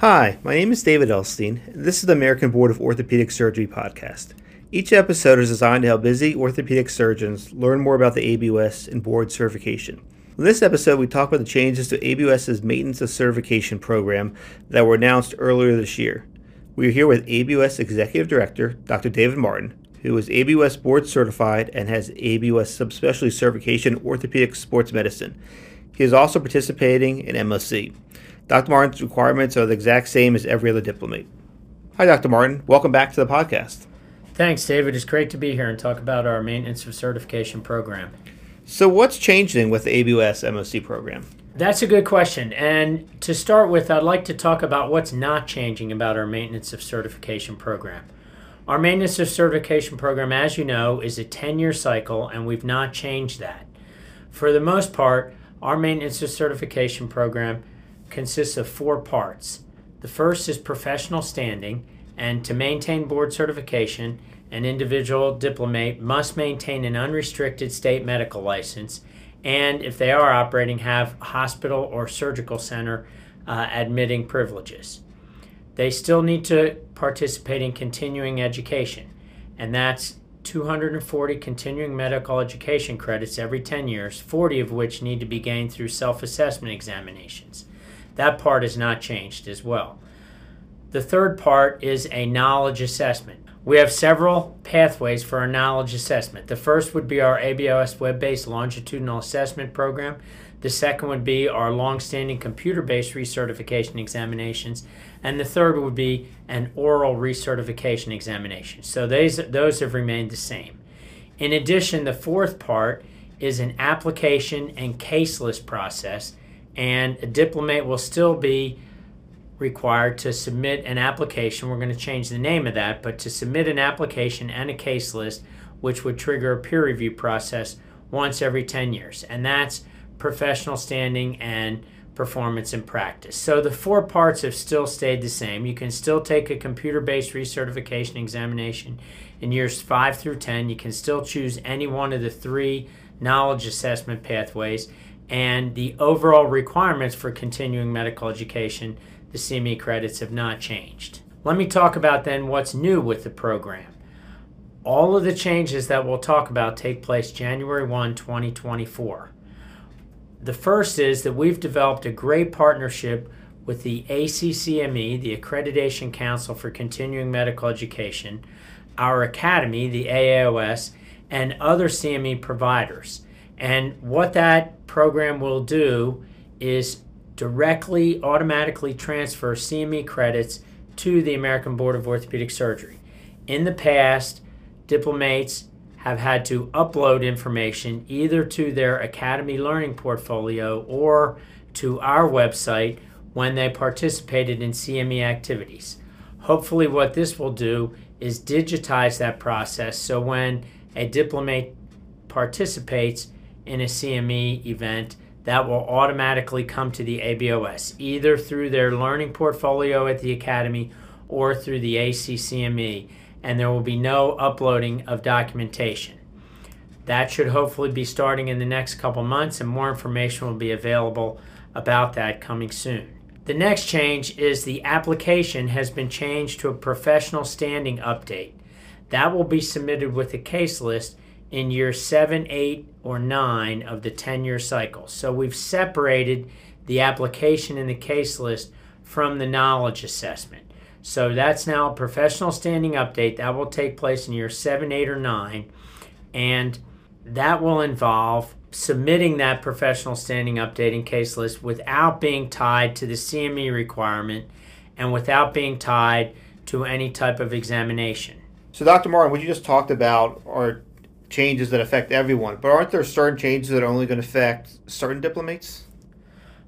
Hi, my name is David Elstein, and this is the American Board of Orthopedic Surgery podcast. Each episode is designed to help busy orthopedic surgeons learn more about the ABOS and board certification. In this episode, we talk about the changes to ABOS's Maintenance of Certification program that were announced earlier this year. We are here with ABOS Executive Director, Dr. David Martin, who is ABOS board certified and has ABOS subspecialty certification in orthopedic sports medicine. He is also participating in MOC. Dr. Martin's requirements are the exact same as every other diplomate. Hi, Dr. Martin. Welcome back to the podcast. Thanks, David. It's great to be here and talk about our maintenance of certification program. So, what's changing with the ABOS MOC program? That's a good question. And to start with, I'd like to talk about what's not changing about our maintenance of certification program. Our maintenance of certification program, as you know, is a 10 year cycle, and we've not changed that. For the most part, our maintenance of certification program consists of four parts. The first is professional standing, and to maintain board certification, an individual diplomate must maintain an unrestricted state medical license, and if they are operating, have hospital or surgical center uh, admitting privileges. They still need to participate in continuing education, and that's 240 continuing medical education credits every 10 years, 40 of which need to be gained through self assessment examinations. That part has not changed as well. The third part is a knowledge assessment. We have several pathways for our knowledge assessment. The first would be our ABOS web based longitudinal assessment program. The second would be our long-standing computer-based recertification examinations, and the third would be an oral recertification examination. So those those have remained the same. In addition, the fourth part is an application and case list process and a diplomate will still be required to submit an application. We're going to change the name of that, but to submit an application and a case list, which would trigger a peer review process once every 10 years. And that's professional standing and performance in practice. So the four parts have still stayed the same. You can still take a computer based recertification examination in years 5 through 10. You can still choose any one of the three knowledge assessment pathways and the overall requirements for continuing medical education, the CME credits have not changed. Let me talk about then what's new with the program. All of the changes that we'll talk about take place January 1, 2024. The first is that we've developed a great partnership with the ACCME, the Accreditation Council for Continuing Medical Education, our academy, the AAOS, and other CME providers. And what that program will do is directly automatically transfer CME credits to the American Board of Orthopedic Surgery. In the past, diplomates have had to upload information either to their Academy Learning portfolio or to our website when they participated in CME activities. Hopefully, what this will do is digitize that process so when a diplomate participates, in a CME event, that will automatically come to the ABOS, either through their learning portfolio at the Academy or through the ACCME, and there will be no uploading of documentation. That should hopefully be starting in the next couple months, and more information will be available about that coming soon. The next change is the application has been changed to a professional standing update. That will be submitted with a case list in year seven, eight, or nine of the 10 year cycle. So we've separated the application in the case list from the knowledge assessment. So that's now a professional standing update that will take place in year seven, eight, or nine. And that will involve submitting that professional standing update and case list without being tied to the CME requirement and without being tied to any type of examination. So, Dr. Martin, what you just talked about are changes that affect everyone. But aren't there certain changes that are only going to affect certain diplomates?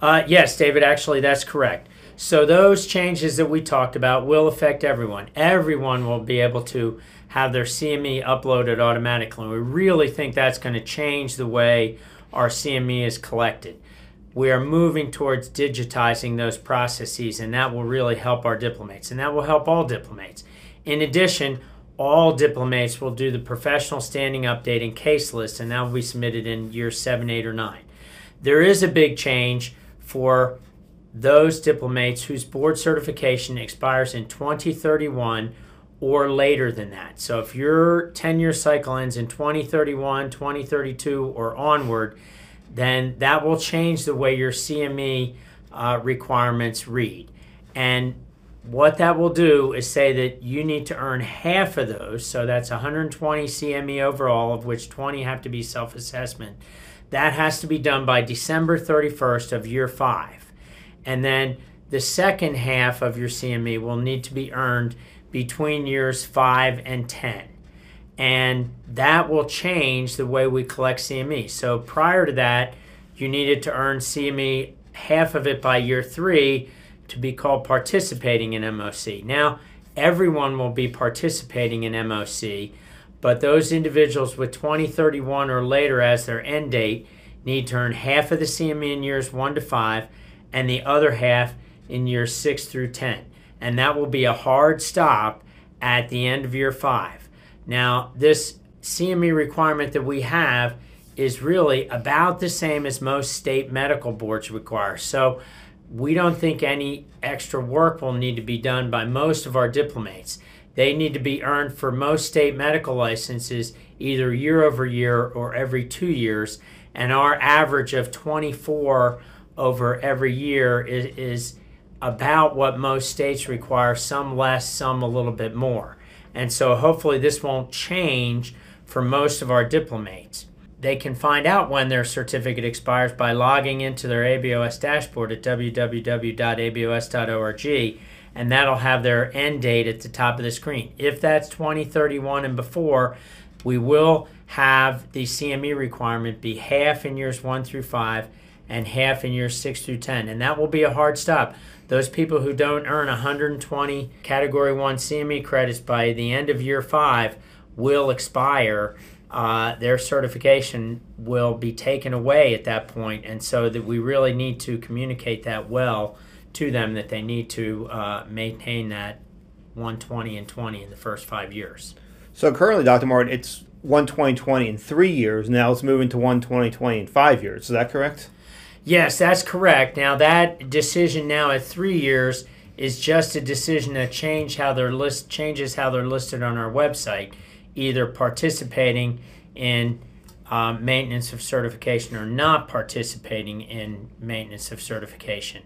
Uh, yes, David, actually, that's correct. So those changes that we talked about will affect everyone. Everyone will be able to have their CME uploaded automatically. We really think that's going to change the way our CME is collected. We are moving towards digitizing those processes, and that will really help our diplomates, and that will help all diplomates. In addition, all diplomates will do the professional standing update and case list, and that will be submitted in year seven, eight, or nine. There is a big change for those diplomates whose board certification expires in 2031 or later than that. So if your 10 year cycle ends in 2031, 2032, or onward, then that will change the way your CME uh, requirements read. And what that will do is say that you need to earn half of those. So that's 120 CME overall, of which 20 have to be self assessment. That has to be done by December 31st of year five. And then the second half of your CME will need to be earned between years 5 and 10. And that will change the way we collect CME. So prior to that, you needed to earn CME half of it by year 3 to be called participating in MOC. Now, everyone will be participating in MOC, but those individuals with 2031 or later as their end date need to earn half of the CME in years 1 to 5 and the other half in years 6 through 10 and that will be a hard stop at the end of year five. Now, this CME requirement that we have is really about the same as most state medical boards require. So, we don't think any extra work will need to be done by most of our diplomates. They need to be earned for most state medical licenses either year over year or every two years. And our average of 24 over every year is, is about what most states require, some less, some a little bit more. And so hopefully this won't change for most of our diplomates. They can find out when their certificate expires by logging into their ABOS dashboard at www.abos.org, and that'll have their end date at the top of the screen. If that's 2031 and before, we will have the CME requirement be half in years 1 through 5 and half in years 6 through 10, and that will be a hard stop. Those people who don't earn 120 Category 1 CME credits by the end of year five will expire. Uh, their certification will be taken away at that point, and so that we really need to communicate that well to them that they need to uh, maintain that 120 and 20 in the first five years. So currently, Dr. Martin, it's 120 20 in three years. Now it's moving to 120 20 in five years. Is that correct? Yes, that's correct. Now that decision now at three years is just a decision that change how they're list changes how they're listed on our website, either participating in um, maintenance of certification or not participating in maintenance of certification.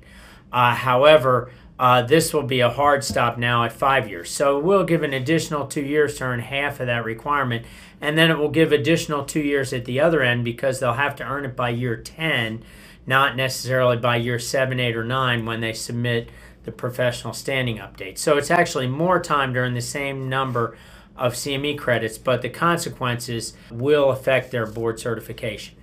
Uh, however, uh, this will be a hard stop now at five years. So we'll give an additional two years to earn half of that requirement, and then it will give additional two years at the other end because they'll have to earn it by year 10 not necessarily by year seven, eight, or nine when they submit the professional standing update. So it's actually more time during the same number of CME credits, but the consequences will affect their board certification.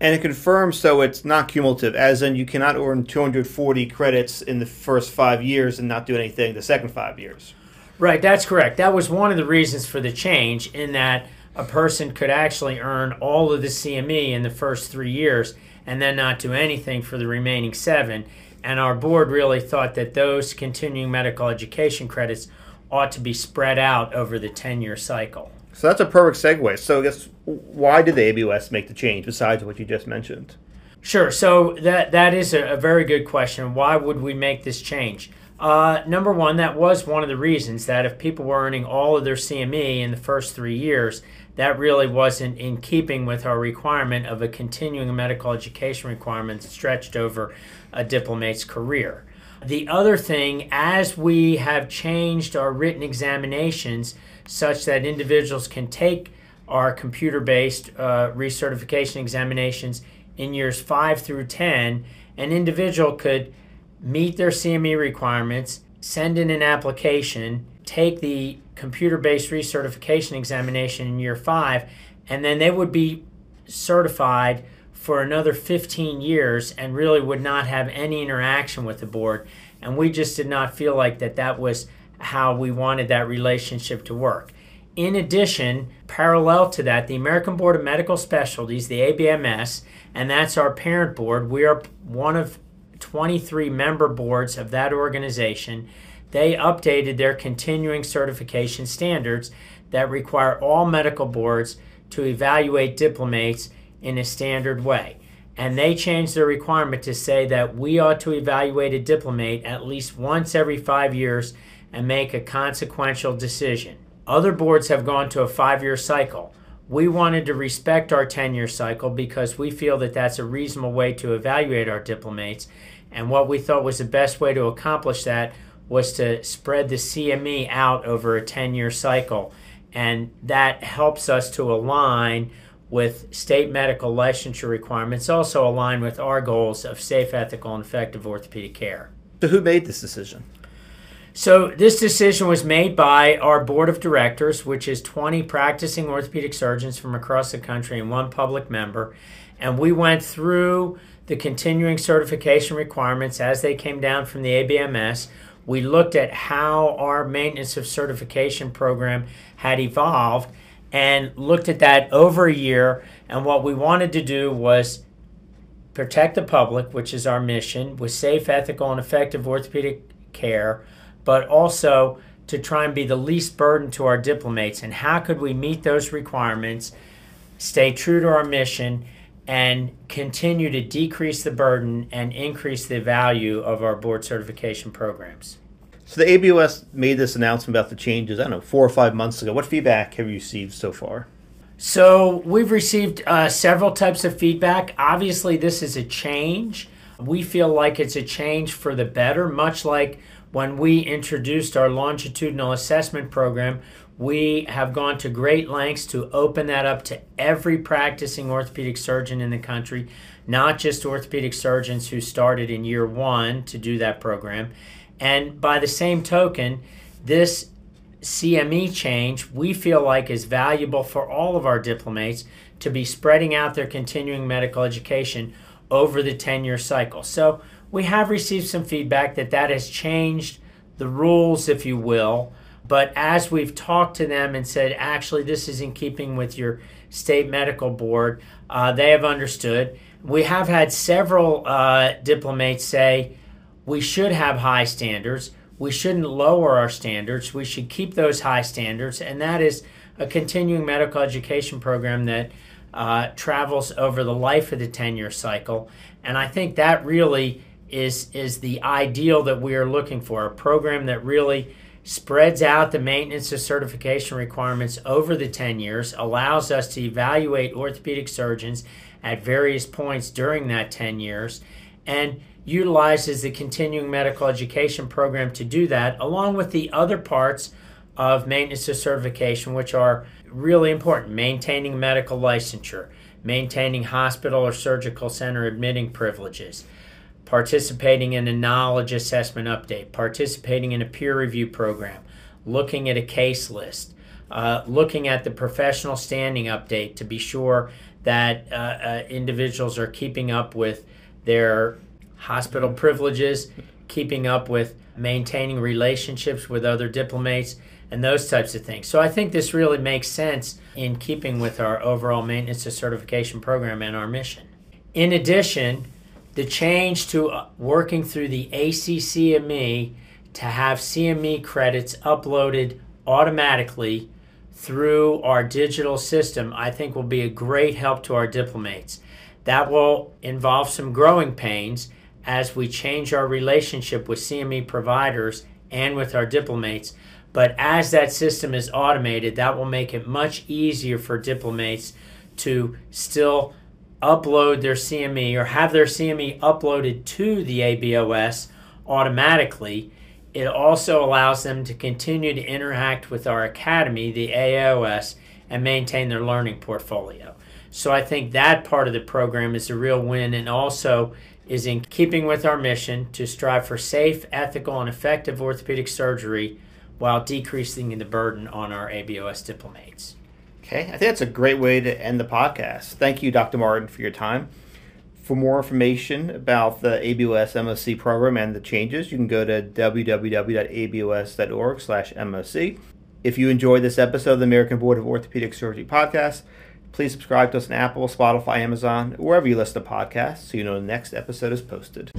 And it confirms so it's not cumulative, as in you cannot earn 240 credits in the first five years and not do anything the second five years. Right, that's correct. That was one of the reasons for the change, in that a person could actually earn all of the CME in the first three years and then not do anything for the remaining seven. And our board really thought that those continuing medical education credits ought to be spread out over the 10 year cycle. So that's a perfect segue. So I guess why did the ABOS make the change besides what you just mentioned? Sure. So that that is a, a very good question. Why would we make this change? Uh, number one, that was one of the reasons that if people were earning all of their CME in the first three years, that really wasn't in keeping with our requirement of a continuing medical education requirement stretched over a diplomate's career. The other thing, as we have changed our written examinations such that individuals can take our computer based uh, recertification examinations in years 5 through 10, an individual could meet their CME requirements, send in an application, take the computer based recertification examination in year five, and then they would be certified for another 15 years and really would not have any interaction with the board. And we just did not feel like that that was how we wanted that relationship to work. In addition, parallel to that, the American Board of Medical Specialties, the ABMS, and that's our parent board, we are one of 23 member boards of that organization they updated their continuing certification standards that require all medical boards to evaluate diplomates in a standard way. and they changed their requirement to say that we ought to evaluate a diplomate at least once every five years and make a consequential decision. Other boards have gone to a five year cycle. We wanted to respect our 10 year cycle because we feel that that's a reasonable way to evaluate our diplomates. And what we thought was the best way to accomplish that was to spread the CME out over a 10 year cycle. And that helps us to align with state medical licensure requirements also align with our goals of safe, ethical, and effective orthopedic care. So, who made this decision? So, this decision was made by our board of directors, which is 20 practicing orthopedic surgeons from across the country and one public member. And we went through the continuing certification requirements as they came down from the ABMS. We looked at how our maintenance of certification program had evolved and looked at that over a year. And what we wanted to do was protect the public, which is our mission, with safe, ethical, and effective orthopedic care, but also to try and be the least burden to our diplomates. And how could we meet those requirements, stay true to our mission, and continue to decrease the burden and increase the value of our board certification programs? So the ABOS made this announcement about the changes, I don't know, four or five months ago. What feedback have you received so far? So we've received uh, several types of feedback. Obviously, this is a change. We feel like it's a change for the better, much like when we introduced our longitudinal assessment program. We have gone to great lengths to open that up to every practicing orthopedic surgeon in the country, not just orthopedic surgeons who started in year one to do that program. And by the same token, this CME change we feel like is valuable for all of our diplomates to be spreading out their continuing medical education over the 10 year cycle. So we have received some feedback that that has changed the rules, if you will. But as we've talked to them and said, actually, this is in keeping with your state medical board, uh, they have understood. We have had several uh, diplomates say, we should have high standards. We shouldn't lower our standards. We should keep those high standards. And that is a continuing medical education program that uh, travels over the life of the 10 year cycle. And I think that really is, is the ideal that we are looking for a program that really spreads out the maintenance of certification requirements over the 10 years, allows us to evaluate orthopedic surgeons at various points during that 10 years, and utilizes the continuing medical education program to do that, along with the other parts of maintenance of certification, which are really important. Maintaining medical licensure, maintaining hospital or surgical center admitting privileges, participating in a knowledge assessment update, participating in a peer review program, looking at a case list, uh, looking at the professional standing update to be sure that uh, uh, individuals are keeping up with their hospital privileges, keeping up with maintaining relationships with other diplomates, and those types of things. So I think this really makes sense in keeping with our overall maintenance of certification program and our mission. In addition, the change to uh, working through the ACCME to have CME credits uploaded automatically through our digital system, I think will be a great help to our diplomates. That will involve some growing pains as we change our relationship with CME providers and with our diplomates. But as that system is automated, that will make it much easier for diplomates to still upload their CME or have their CME uploaded to the ABOS automatically. It also allows them to continue to interact with our academy, the AAOS, and maintain their learning portfolio. So I think that part of the program is a real win and also is in keeping with our mission to strive for safe, ethical, and effective orthopedic surgery while decreasing the burden on our ABOS diplomates. Okay, I think that's a great way to end the podcast. Thank you, Dr. Martin, for your time. For more information about the ABOS MOC program and the changes, you can go to www.abos.org/moc. If you enjoyed this episode of the American Board of Orthopedic Surgery podcast, Please subscribe to us on Apple, Spotify, Amazon, wherever you listen to podcasts so you know the next episode is posted.